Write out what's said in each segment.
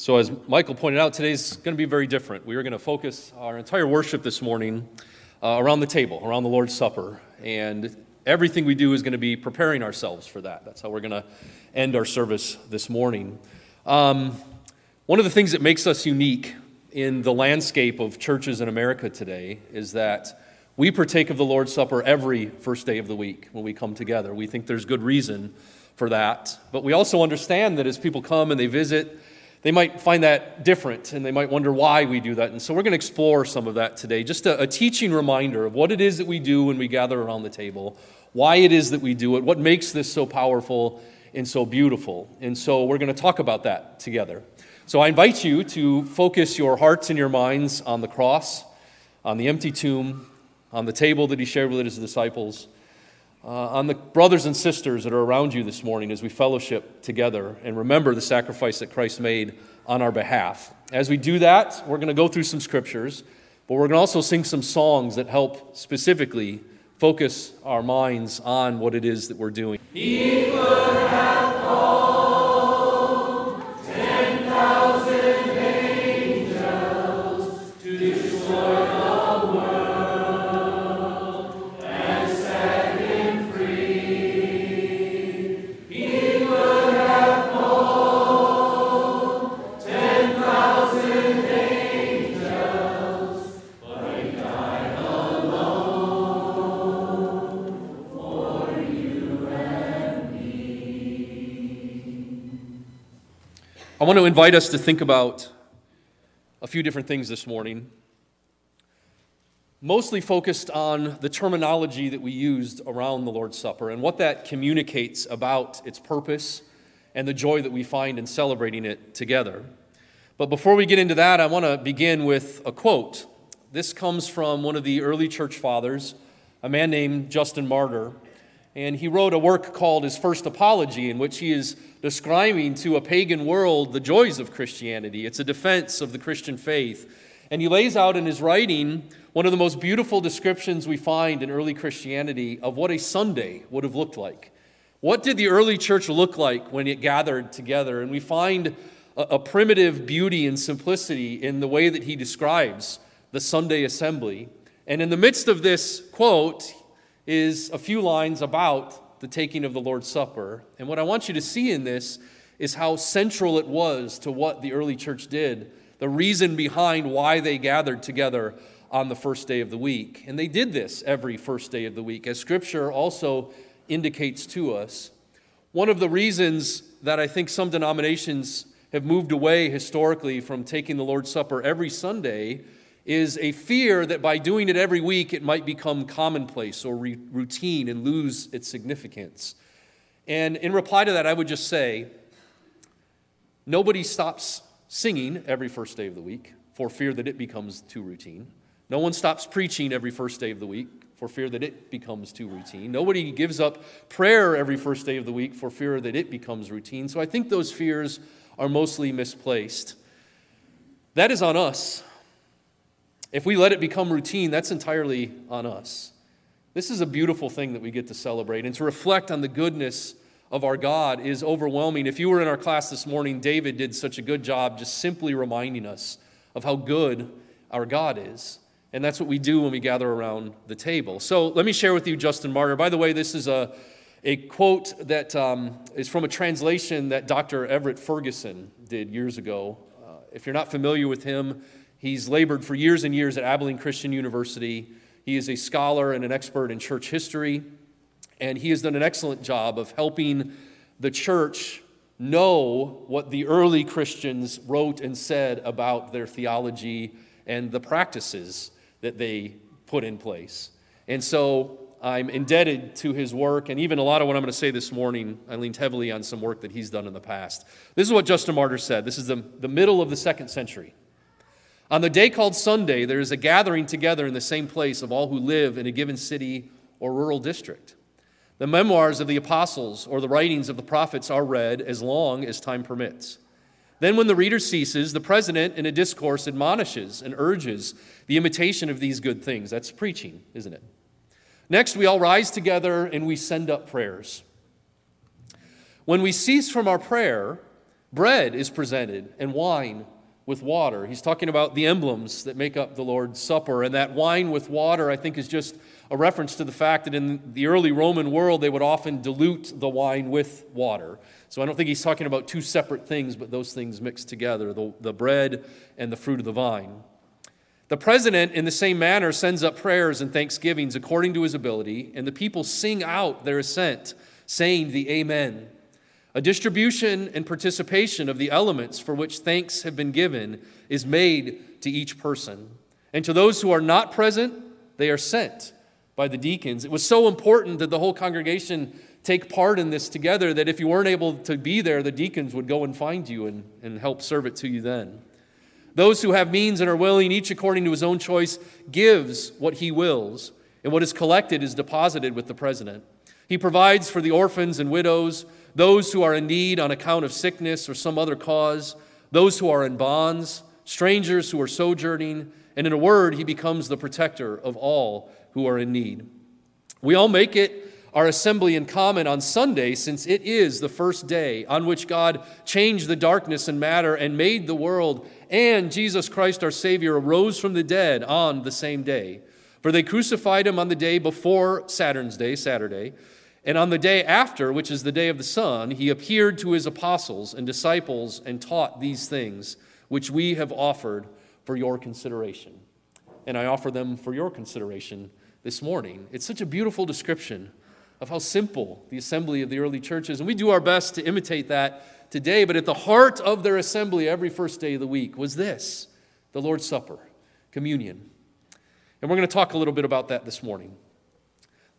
So, as Michael pointed out, today's going to be very different. We are going to focus our entire worship this morning uh, around the table, around the Lord's Supper. And everything we do is going to be preparing ourselves for that. That's how we're going to end our service this morning. Um, one of the things that makes us unique in the landscape of churches in America today is that we partake of the Lord's Supper every first day of the week when we come together. We think there's good reason for that. But we also understand that as people come and they visit, they might find that different and they might wonder why we do that. And so we're going to explore some of that today. Just a, a, teaching reminder of what it is that we do when we gather around the table, why it is that we do it, what makes this so powerful and so beautiful. And so we're going to talk about that together. So I invite you to focus your hearts and your minds on the cross, on the empty tomb, on the table that he shared with his disciples uh, on the brothers and sisters that are around you this morning as we fellowship together and remember the sacrifice that Christ made on our behalf. As we do that, we're going to go through some scriptures, but we're going to also sing some songs that help specifically focus our minds on what it is that we're doing. Want to invite us to think about a few different things this morning, mostly focused on the terminology that we used around the Lord's Supper and what that communicates about its purpose and the joy that we find in celebrating it together. But before we get into that, I want to begin with a quote. This comes from one of the early church fathers, a man named Justin Martyr and he wrote a work called his First Apology, in which he is describing to a pagan world the joys of Christianity. It's a defense of the Christian faith. And he lays out in his writing one of the most beautiful descriptions we find in early Christianity of what a Sunday would have looked like. What did the early church look like when it gathered together? And we find a, a primitive beauty and simplicity in the way that he describes the Sunday assembly. And in the midst of this quote, is a few lines about the taking of the Lord's Supper. And what I want you to see in this is how central it was to what the early church did, the reason behind why they gathered together on the first day of the week. And they did this every first day of the week, as Scripture also indicates to us. One of the reasons that I think some denominations have moved away historically from taking the Lord's Supper every Sunday is a fear that by doing it every week, it might become commonplace or re- routine and lose its significance. And in reply to that, I would just say nobody stops singing every first day of the week for fear that it becomes too routine. No one stops preaching every first day of the week for fear that it becomes too routine. Nobody gives up prayer every first day of the week for fear that it becomes routine. So I think those fears are mostly misplaced. That is on us if we let it become routine, that's entirely on us. This is a beautiful thing that we get to celebrate, and to reflect on the goodness of our God is overwhelming. If you were in our class this morning, David did such a good job just simply reminding us of how good our God is. And that's what we do when we gather around the table. So let me share with you Justin Martyr. By the way, this is a, a quote that um, is from a translation that Dr. Everett Ferguson did years ago. Uh, if you're not familiar with him, He's labored for years and years at Abilene Christian University. He is a scholar and an expert in church history, and he has done an excellent job of helping the church know what the early Christians wrote and said about their theology and the practices that they put in place. And so I'm indebted to his work, and even a lot of what I'm going to say this morning, I leaned heavily on some work that he's done in the past. This is what Justin Martyr said. This is the, the middle of the second century. On the day called Sunday, there is a gathering together in the same place of all who live in a given city or rural district. The memoirs of the apostles or the writings of the prophets are read as long as time permits. Then, when the reader ceases, the president in a discourse admonishes and urges the imitation of these good things. That's preaching, isn't it? Next, we all rise together and we send up prayers. When we cease from our prayer, Bread is presented and wine with water. He's talking about the emblems that make up the Lord's Supper. And that wine with water, I think, is just a reference to the fact that in the early Roman world, they would often dilute the wine with water. So I don't think he's talking about two separate things, but those things mixed together the, the bread and the fruit of the vine. The president, in the same manner, sends up prayers and thanksgivings according to his ability, and the people sing out their assent, saying the Amen. A distribution and participation of the elements for which thanks have been given is made to each person. And to those who are not present, they are sent by the deacons. It was so important that the whole congregation take part in this together that if you weren't able to be there, the deacons would go and find you and, and help serve it to you then. Those who have means and are willing, each according to his own choice, gives what he wills, and what is collected is deposited with the president. He provides for the orphans and widows those who are in need on account of sickness or some other cause, those who are in bonds, strangers who are sojourning, and in a word, he becomes the protector of all who are in need. We all make it our assembly in common on Sunday, since it is the first day on which God changed the darkness and matter and made the world, and Jesus Christ our Savior arose from the dead on the same day. For they crucified him on the day before Saturn's Day, Saturday. And on the day after, which is the day of the sun, he appeared to his apostles and disciples and taught these things, which we have offered for your consideration. And I offer them for your consideration this morning. It's such a beautiful description of how simple the assembly of the early church is. And we do our best to imitate that today, but at the heart of their assembly every first day of the week was this the Lord's Supper, communion. And we're going to talk a little bit about that this morning.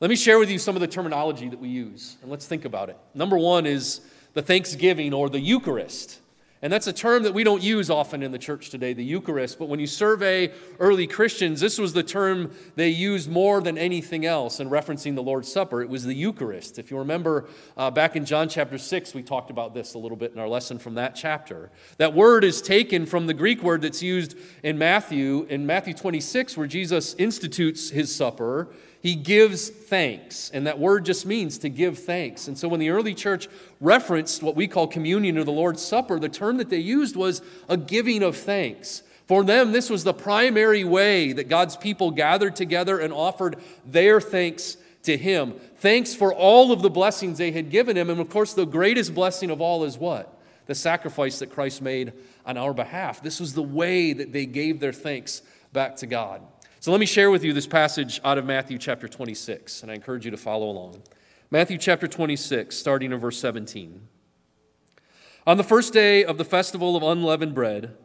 Let me share with you some of the terminology that we use, and let's think about it. Number one is the Thanksgiving or the Eucharist. And that's a term that we don't use often in the church today, the Eucharist. But when you survey early Christians, this was the term they used more than anything else in referencing the Lord's Supper. It was the Eucharist. If you remember uh, back in John chapter 6, we talked about this a little bit in our lesson from that chapter. That word is taken from the Greek word that's used in Matthew, in Matthew 26, where Jesus institutes his supper he gives thanks. And that word just means to give thanks. And so when the early church referenced what we call communion or the Lord's Supper, the term that they used was a giving of thanks. For them, this was the primary way that God's people gathered together and offered their thanks to Him. Thanks for all of the blessings they had given Him. And of course, the greatest blessing of all is what? The sacrifice that Christ made on our behalf. This was the way that they gave their thanks back to God. So let me share with you this passage out of Matthew chapter 26, and I encourage you to follow along. Matthew chapter 26, starting in verse 17. On the first day of the festival of unleavened bread,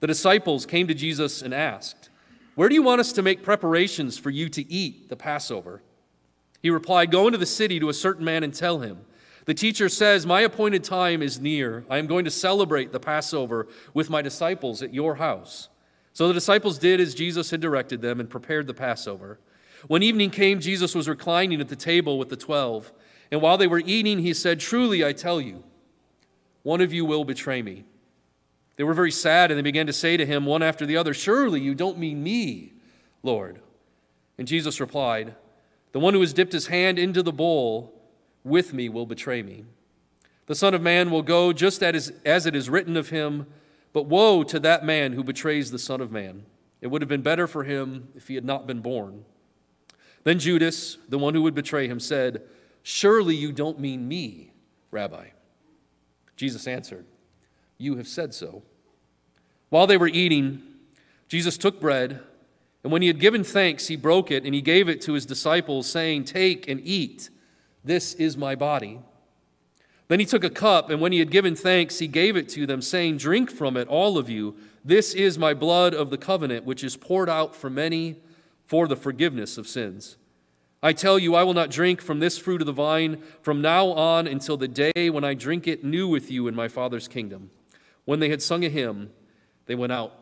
the disciples came to Jesus and asked, Where do you want us to make preparations for you to eat the Passover? He replied, Go into the city to a certain man and tell him, The teacher says, My appointed time is near. I am going to celebrate the Passover with my disciples at your house. So the disciples did as Jesus had directed them and prepared the Passover. When evening came, Jesus was reclining at the table with the twelve. And while they were eating, he said, Truly, I tell you, one of you will betray me. They were very sad, and they began to say to him, one after the other, Surely you don't mean me, Lord. And Jesus replied, The one who has dipped his hand into the bowl with me will betray me. The Son of Man will go just as it is written of him. But woe to that man who betrays the Son of Man. It would have been better for him if he had not been born. Then Judas, the one who would betray him, said, Surely you don't mean me, Rabbi. Jesus answered, You have said so. While they were eating, Jesus took bread, and when he had given thanks, he broke it, and he gave it to his disciples, saying, Take and eat. This is my body. Then he took a cup, and when he had given thanks, he gave it to them, saying, Drink from it, all of you. This is my blood of the covenant, which is poured out for many for the forgiveness of sins. I tell you, I will not drink from this fruit of the vine from now on until the day when I drink it new with you in my Father's kingdom. When they had sung a hymn, they went out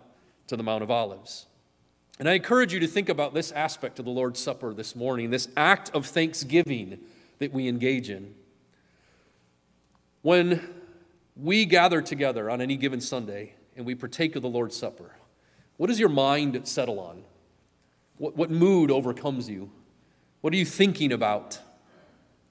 to the Mount of Olives. And I encourage you to think about this aspect of the Lord's Supper this morning, this act of thanksgiving that we engage in. When we gather together on any given Sunday and we partake of the Lord's Supper, what does your mind settle on? What, what mood overcomes you? What are you thinking about?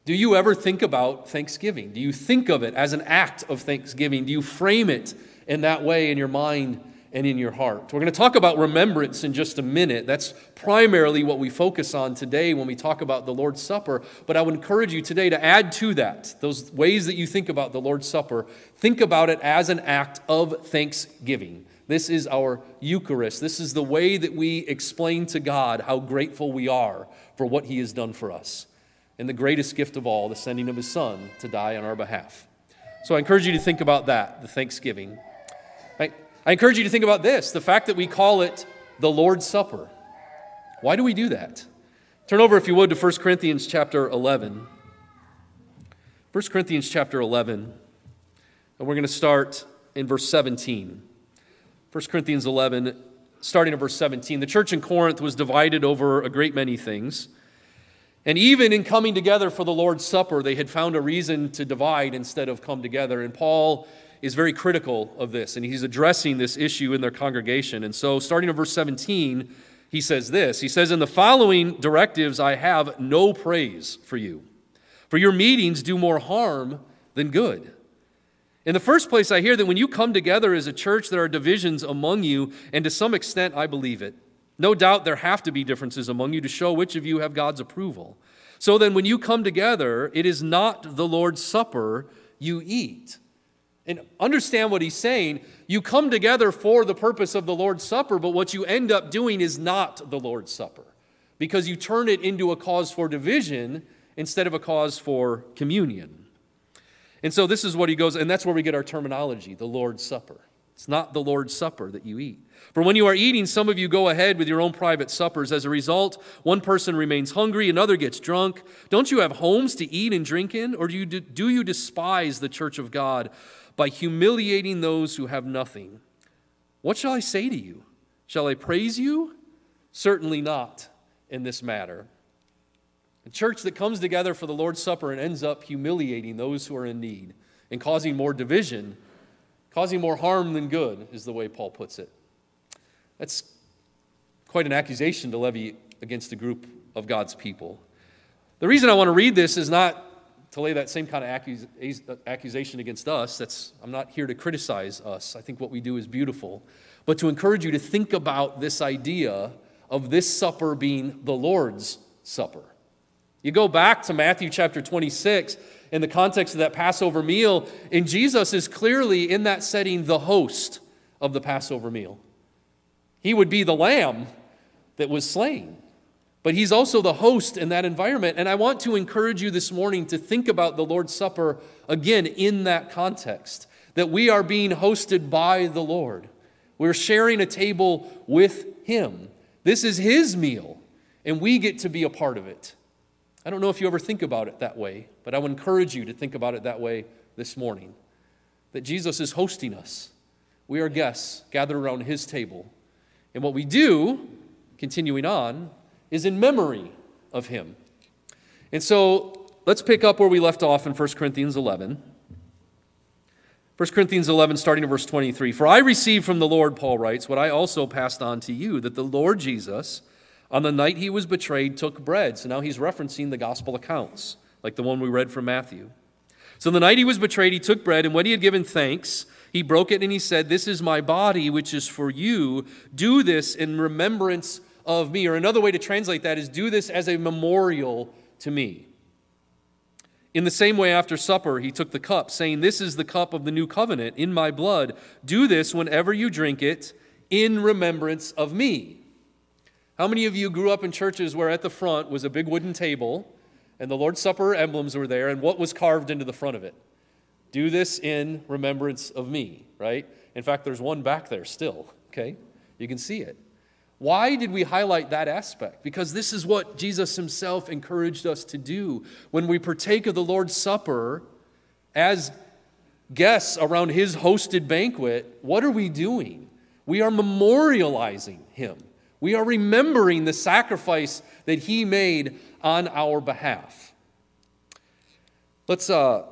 Do you ever think about Thanksgiving? Do you think of it as an act of Thanksgiving? Do you frame it in that way in your mind and in your heart? We're going to talk about remembrance in just a minute. That's primarily what we focus on today when we talk about the Lord's Supper. But I would encourage you today to add to that, those ways that you think about the Lord's Supper, think about it as an act of thanksgiving. This is our Eucharist. This is the way that we explain to God how grateful we are for what He has done for us and the greatest gift of all, the sending of his son to die on our behalf. So I encourage you to think about that, the Thanksgiving. I, encourage you to think about this the fact that we call it the Lord's Supper. Why do we do that? Turn over, if you would, to 1 Corinthians chapter 11. 1 Corinthians chapter 11, and we're going to start in verse 17. 1 Corinthians 11, starting in verse 17. The church in Corinth was divided over a great many things. And even in coming together for the Lord's Supper, they had found a reason to divide instead of come together. And Paul is very critical of this, and he's addressing this issue in their congregation. And so, starting in verse 17, he says this He says, In the following directives, I have no praise for you, for your meetings do more harm than good. In the first place, I hear that when you come together as a church, there are divisions among you, and to some extent, I believe it. No doubt there have to be differences among you to show which of you have God's approval. So then, when you come together, it is not the Lord's Supper you eat. And understand what he's saying. You come together for the purpose of the Lord's Supper, but what you end up doing is not the Lord's Supper because you turn it into a cause for division instead of a cause for communion. And so, this is what he goes, and that's where we get our terminology the Lord's Supper. It's not the Lord's Supper that you eat. For when you are eating, some of you go ahead with your own private suppers. As a result, one person remains hungry, another gets drunk. Don't you have homes to eat and drink in? Or do you, do you despise the church of God by humiliating those who have nothing? What shall I say to you? Shall I praise you? Certainly not in this matter. A church that comes together for the Lord's Supper and ends up humiliating those who are in need and causing more division, causing more harm than good, is the way Paul puts it. That's quite an accusation to levy against a group of God's people. The reason I want to read this is not to lay that same kind of accus- accusation against us. That's, I'm not here to criticize us. I think what we do is beautiful. But to encourage you to think about this idea of this supper being the Lord's Supper. You go back to Matthew chapter 26 in the context of that Passover meal, and Jesus is clearly in that setting the host of the Passover meal. He would be the lamb that was slain. But he's also the host in that environment. And I want to encourage you this morning to think about the Lord's Supper again in that context that we are being hosted by the Lord. We're sharing a table with him. This is his meal, and we get to be a part of it. I don't know if you ever think about it that way, but I would encourage you to think about it that way this morning that Jesus is hosting us. We are guests gathered around his table. And what we do, continuing on, is in memory of him. And so let's pick up where we left off in 1 Corinthians 11. 1 Corinthians 11, starting in verse 23. For I received from the Lord, Paul writes, what I also passed on to you, that the Lord Jesus, on the night he was betrayed, took bread. So now he's referencing the gospel accounts, like the one we read from Matthew. So the night he was betrayed, he took bread, and when he had given thanks, he broke it and he said, This is my body, which is for you. Do this in remembrance of me. Or another way to translate that is, Do this as a memorial to me. In the same way, after supper, he took the cup, saying, This is the cup of the new covenant in my blood. Do this whenever you drink it in remembrance of me. How many of you grew up in churches where at the front was a big wooden table and the Lord's Supper emblems were there, and what was carved into the front of it? Do this in remembrance of me, right? In fact, there's one back there still, okay? You can see it. Why did we highlight that aspect? Because this is what Jesus himself encouraged us to do. When we partake of the Lord's Supper as guests around his hosted banquet, what are we doing? We are memorializing him. We are remembering the sacrifice that he made on our behalf. Let's uh,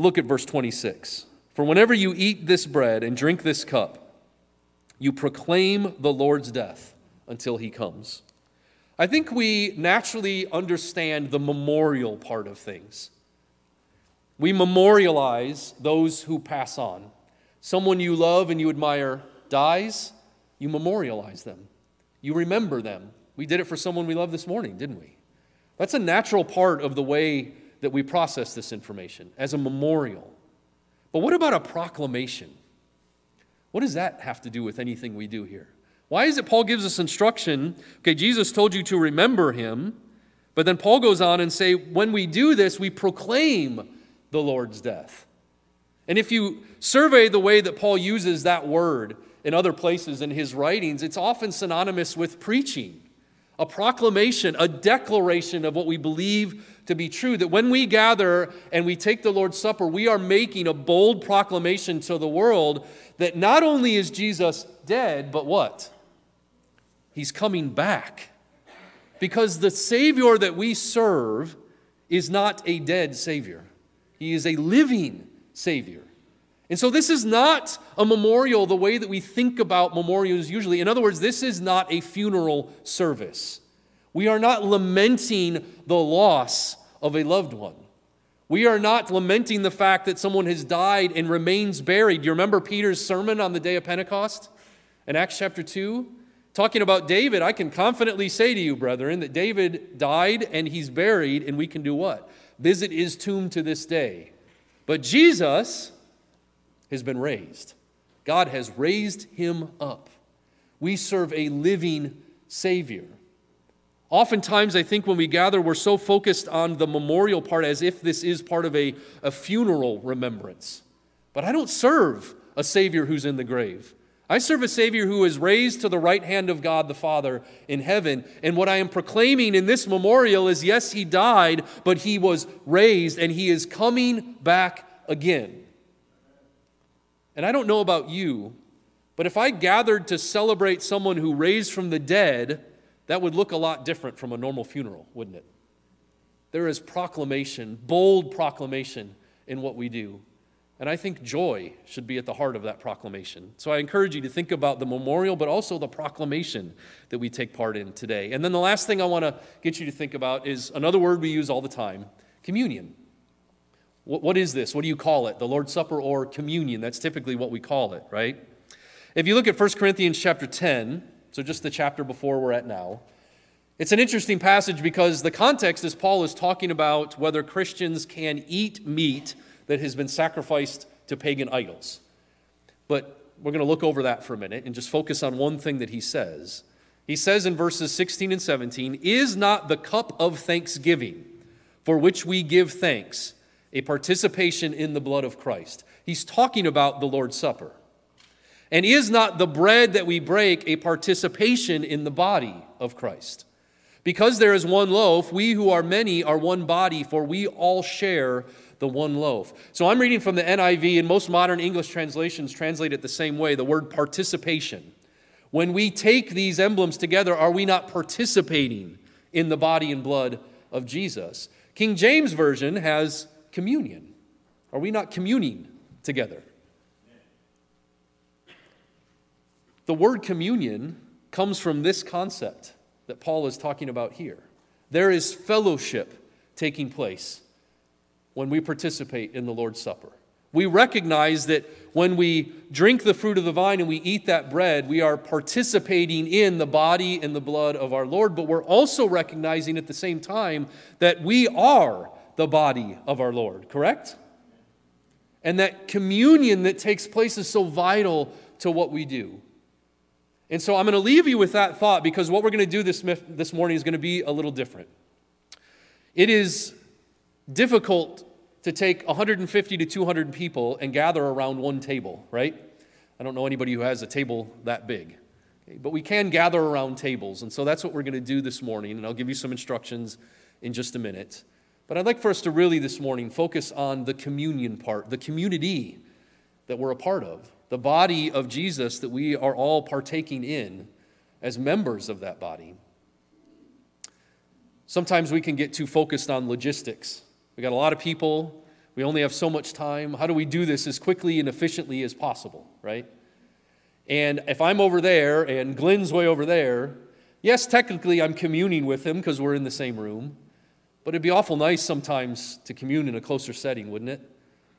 Look at verse 26. For whenever you eat this bread and drink this cup, you proclaim the Lord's death until he comes. I think we naturally understand the memorial part of things. We memorialize those who pass on. Someone you love and you admire dies, you memorialize them. You remember them. We did it for someone we love this morning, didn't we? That's a natural part of the way that we process this information as a memorial. But what about a proclamation? What does that have to do with anything we do here? Why is it Paul gives us instruction? Okay, Jesus told you to remember him, but then Paul goes on and say, when we do this, we proclaim the Lord's death. And if you survey the way that Paul uses that word in other places in his writings, it's often synonymous with preaching, a proclamation, a declaration of what we believe to be true. That when we gather and we take the Lord's Supper, we are making a bold proclamation to the world that not only is Jesus dead, but what? He's coming back. Because the Savior that we serve is not a dead Savior, He is a living Savior. And so, this is not a memorial the way that we think about memorials usually. In other words, this is not a funeral service. We are not lamenting the loss of a loved one. We are not lamenting the fact that someone has died and remains buried. You remember Peter's sermon on the day of Pentecost in Acts chapter 2? Talking about David, I can confidently say to you, brethren, that David died and he's buried, and we can do what? Visit his tomb to this day. But Jesus has been raised. God has raised him up. We serve a living Savior. Oftentimes, I think when we gather, we're so focused on the memorial part as if this is part of a, a funeral remembrance. But I don't serve a Savior who's in the grave. I serve a Savior who is raised to the right hand of God the Father in heaven. And what I am proclaiming in this memorial is yes, He died, but He was raised and He is coming back again. And I don't know about you, but if I gathered to celebrate someone who raised from the dead, that would look a lot different from a normal funeral, wouldn't it? There is proclamation, bold proclamation in what we do. And I think joy should be at the heart of that proclamation. So I encourage you to think about the memorial, but also the proclamation that we take part in today. And then the last thing I want to get you to think about is another word we use all the time communion. What is this? What do you call it? The Lord's Supper or communion? That's typically what we call it, right? If you look at 1 Corinthians chapter 10, so just the chapter before we're at now, it's an interesting passage because the context is Paul is talking about whether Christians can eat meat that has been sacrificed to pagan idols. But we're going to look over that for a minute and just focus on one thing that he says. He says in verses 16 and 17, Is not the cup of thanksgiving for which we give thanks a participation in the blood of Christ? He's talking about the Lord's Supper. And is not the bread that we break a participation in the body of Christ? Because there is one loaf, we who are many are one body, for we all share the one loaf. So I'm reading from the NIV, and most modern English translations translate it the same way the word participation. When we take these emblems together, are we not participating in the body and blood of Jesus? King James Version has communion. Are we not communing together? The word communion comes from this concept that Paul is talking about here. There is fellowship taking place when we participate in the Lord's Supper. We recognize that when we drink the fruit of the vine and we eat that bread, we are participating in the body and the blood of our Lord, but we're also recognizing at the same time that we are the body of our Lord, correct? And that communion that takes place is so vital to what we do. And so I'm going to leave you with that thought because what we're going to do this, this morning is going to be a little different. It is difficult to take 150 to 200 people and gather around one table, right? I don't know anybody who has a table that big. Okay, but we can gather around tables, and so that's what we're going to do this morning, and I'll give you some instructions in just a minute. But I'd like for us to really this morning focus on the communion part, the community that we're a part of, the body of Jesus that we are all partaking in as members of that body. Sometimes we can get too focused on logistics we got a lot of people. We only have so much time. How do we do this as quickly and efficiently as possible, right? And if I'm over there and Glenn's way over there, Yes, technically I'm communing with him because we're in the same room, but it'd be awful nice sometimes to commune in a closer setting, wouldn't it?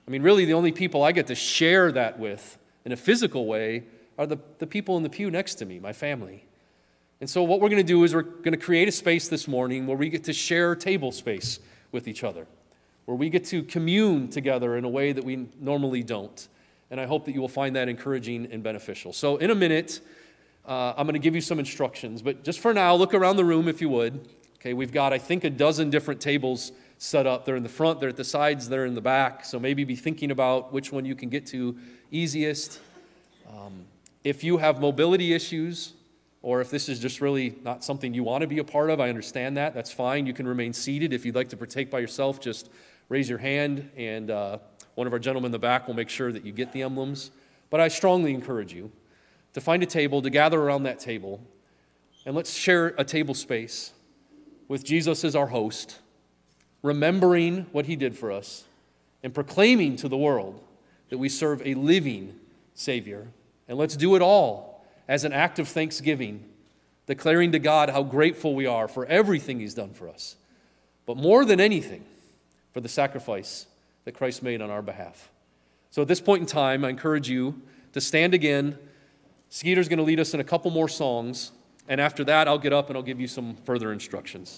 I mean, really, the only people I get to share that with in a physical way are the, the people in the pew next to me, my family. And so, what we're going to do is we're going to create a space this morning where we get to share table space with each other, where we get to commune together in a way that we normally don't. And I hope that you will find that encouraging and beneficial. So, in a minute, uh, I'm going to give you some instructions, but just for now, look around the room if you would. Okay, we've got, I think, a dozen different tables set up. They're in the front, they're at the sides, they're in the back. So maybe be thinking about which one you can get to easiest. Um, if you have mobility issues, or if this is just really not something you want to be a part of, I understand that. That's fine. You can remain seated. If you'd like to partake by yourself, just raise your hand, and uh, one of our gentlemen in the back will make sure that you get the emblems. But I strongly encourage you to find a table, to gather around that table, and let's share a table space with Jesus as our host, remembering what he did for us, and proclaiming to the world that we serve a living Savior. And let's do it all as an act of thanksgiving, declaring to God how grateful we are for everything he's done for us. But more than anything, for the sacrifice that Christ made on our behalf. So at this point in time, I encourage you to stand again. Skeeter's going to lead us in a couple more songs, and after that, I'll get up and I'll give you some further instructions.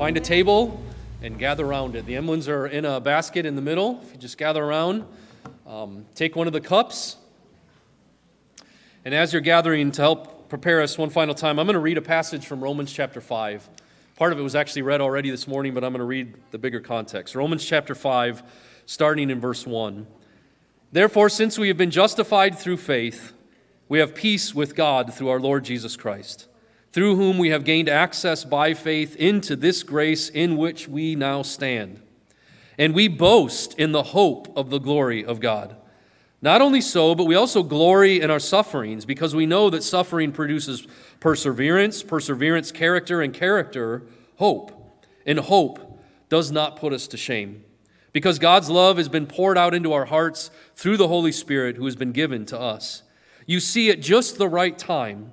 Find a table and gather around it. The emblems are in a basket in the middle. If you just gather around, um, take one of the cups. And as you're gathering to help prepare us one final time, I'm going to read a passage from Romans chapter 5. Part of it was actually read already this morning, but I'm going to read the bigger context. Romans chapter 5, starting in verse 1. Therefore, since we have been justified through faith, we have peace with God through our Lord Jesus Christ through whom we have gained access by faith into this grace in which we now stand. And we boast in the hope of the glory of God. Not only so, but we also glory in our sufferings because we know that suffering produces perseverance, perseverance, character, and character, hope. And hope does not put us to shame because God's love has been poured out into our hearts through the Holy Spirit who has been given to us. You see, at just the right time,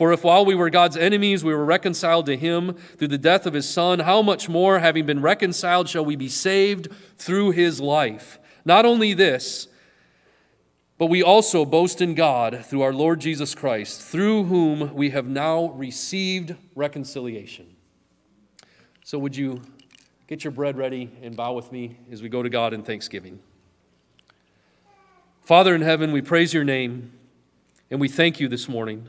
For if while we were God's enemies, we were reconciled to him through the death of his Son, how much more, having been reconciled, shall we be saved through his life? Not only this, but we also boast in God through our Lord Jesus Christ, through whom we have now received reconciliation. So, would you get your bread ready and bow with me as we go to God in thanksgiving? Father in heaven, we praise your name and we thank you this morning.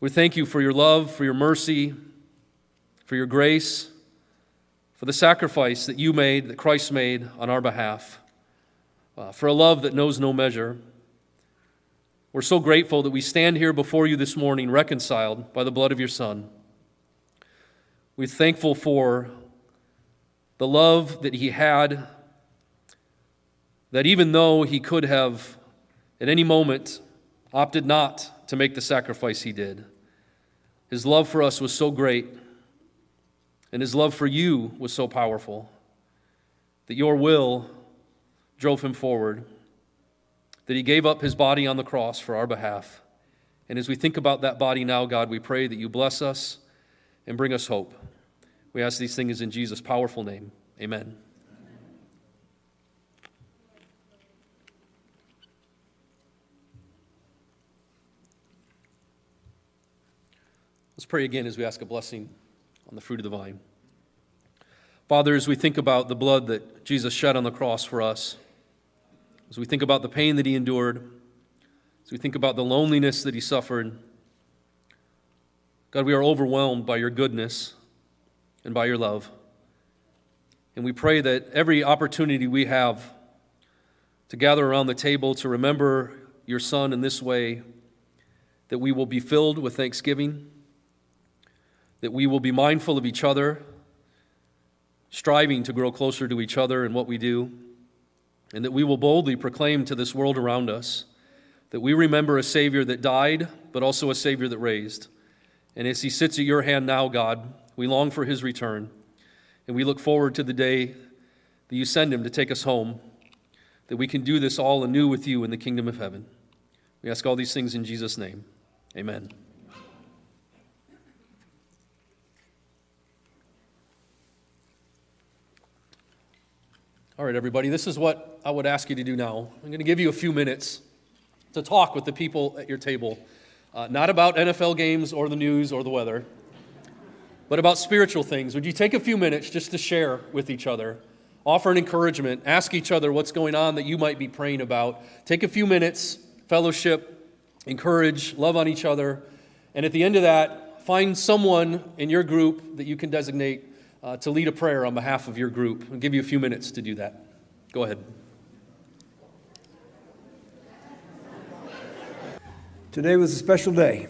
We thank you for your love, for your mercy, for your grace, for the sacrifice that you made, that Christ made on our behalf, uh, for a love that knows no measure. We're so grateful that we stand here before you this morning reconciled by the blood of your Son. We're thankful for the love that he had, that even though he could have at any moment opted not to make the sacrifice he did. His love for us was so great, and his love for you was so powerful that your will drove him forward, that he gave up his body on the cross for our behalf. And as we think about that body now, God, we pray that you bless us and bring us hope. We ask these things in Jesus' powerful name. Amen. Let's pray again as we ask a blessing on the fruit of the vine. Father, as we think about the blood that Jesus shed on the cross for us, as we think about the pain that he endured, as we think about the loneliness that he suffered, God, we are overwhelmed by your goodness and by your love. And we pray that every opportunity we have to gather around the table to remember your Son in this way, that we will be filled with thanksgiving that we will be mindful of each other, striving to grow closer to each other in what we do, and that we will boldly proclaim to this world around us that we remember a Savior that died, but also a Savior that raised. And as He sits at your hand now, God, we long for His return, and we look forward to the day that you send Him to take us home, that we can do this all anew with you in the kingdom of heaven. We ask all these things in Jesus' name. Amen. All right, everybody, this is what I would ask you to do now. I'm going to give you a few minutes to talk with the people at your table, uh, not about NFL games or the news or the weather, but about spiritual things. Would you take a few minutes just to share with each other? Offer an encouragement, ask each other what's going on that you might be praying about. Take a few minutes, fellowship, encourage, love on each other, and at the end of that, find someone in your group that you can designate uh, to lead a prayer on behalf of your group. I'll give you a few minutes to do that. Go ahead. Today was a special day,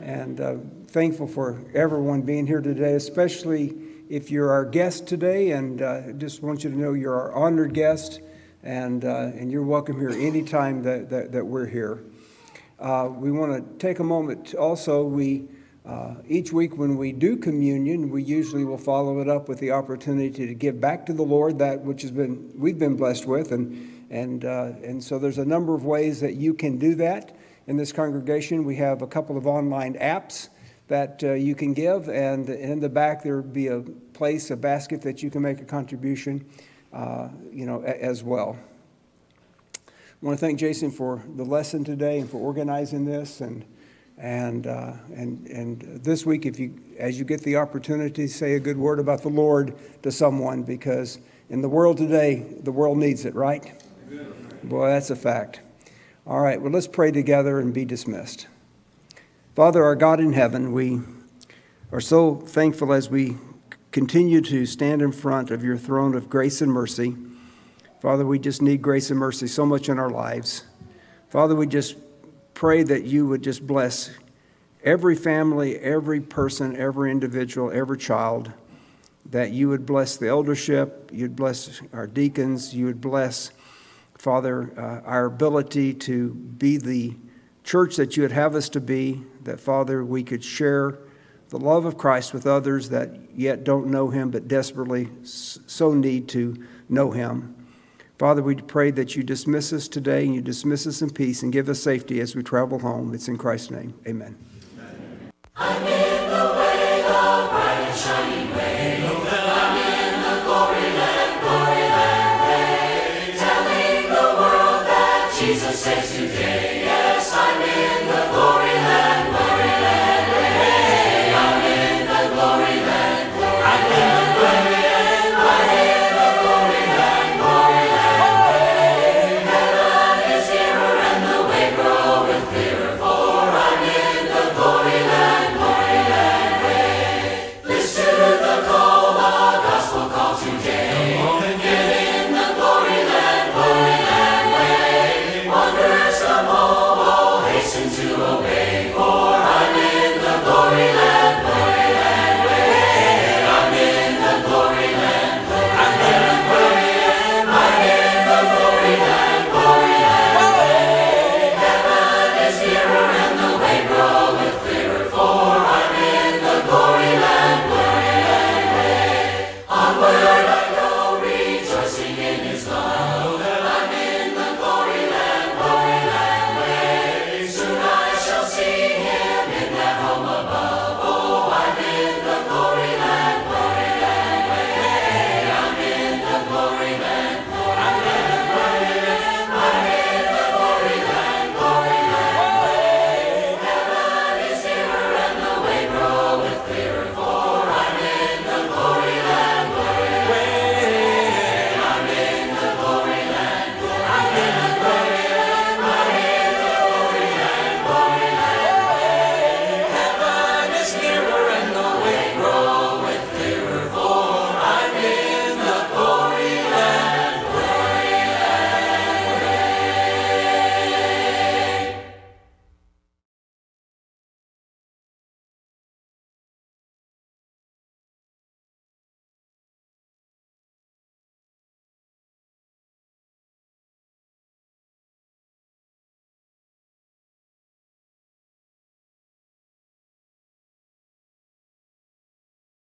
and uh, thankful for everyone being here today, especially if you're our guest today. And uh, just want you to know you're our honored guest, and uh, and you're welcome here anytime that that, that we're here. Uh, we want to take a moment. Also, we uh, each week, when we do communion, we usually will follow it up with the opportunity to give back to the Lord that which has been we've been blessed with, and and uh, and so there's a number of ways that you can do that in this congregation. We have a couple of online apps that uh, you can give, and in the back there will be a place, a basket that you can make a contribution, uh, you know, a- as well. I want to thank Jason for the lesson today and for organizing this and. And, uh, and, and this week, if you, as you get the opportunity, say a good word about the Lord to someone because in the world today, the world needs it, right? Amen. Boy, that's a fact. All right, well, let's pray together and be dismissed. Father, our God in heaven, we are so thankful as we continue to stand in front of your throne of grace and mercy. Father, we just need grace and mercy so much in our lives. Father, we just pray that you would just bless every family, every person, every individual, every child, that you would bless the eldership, you'd bless our deacons, you would bless, Father, uh, our ability to be the church that you would have us to be, that, Father, we could share the love of Christ with others that yet don't know him but desperately so need to know him. Father, we pray that you dismiss us today and you dismiss us in peace and give us safety as we travel home. It's in Christ's name. Amen.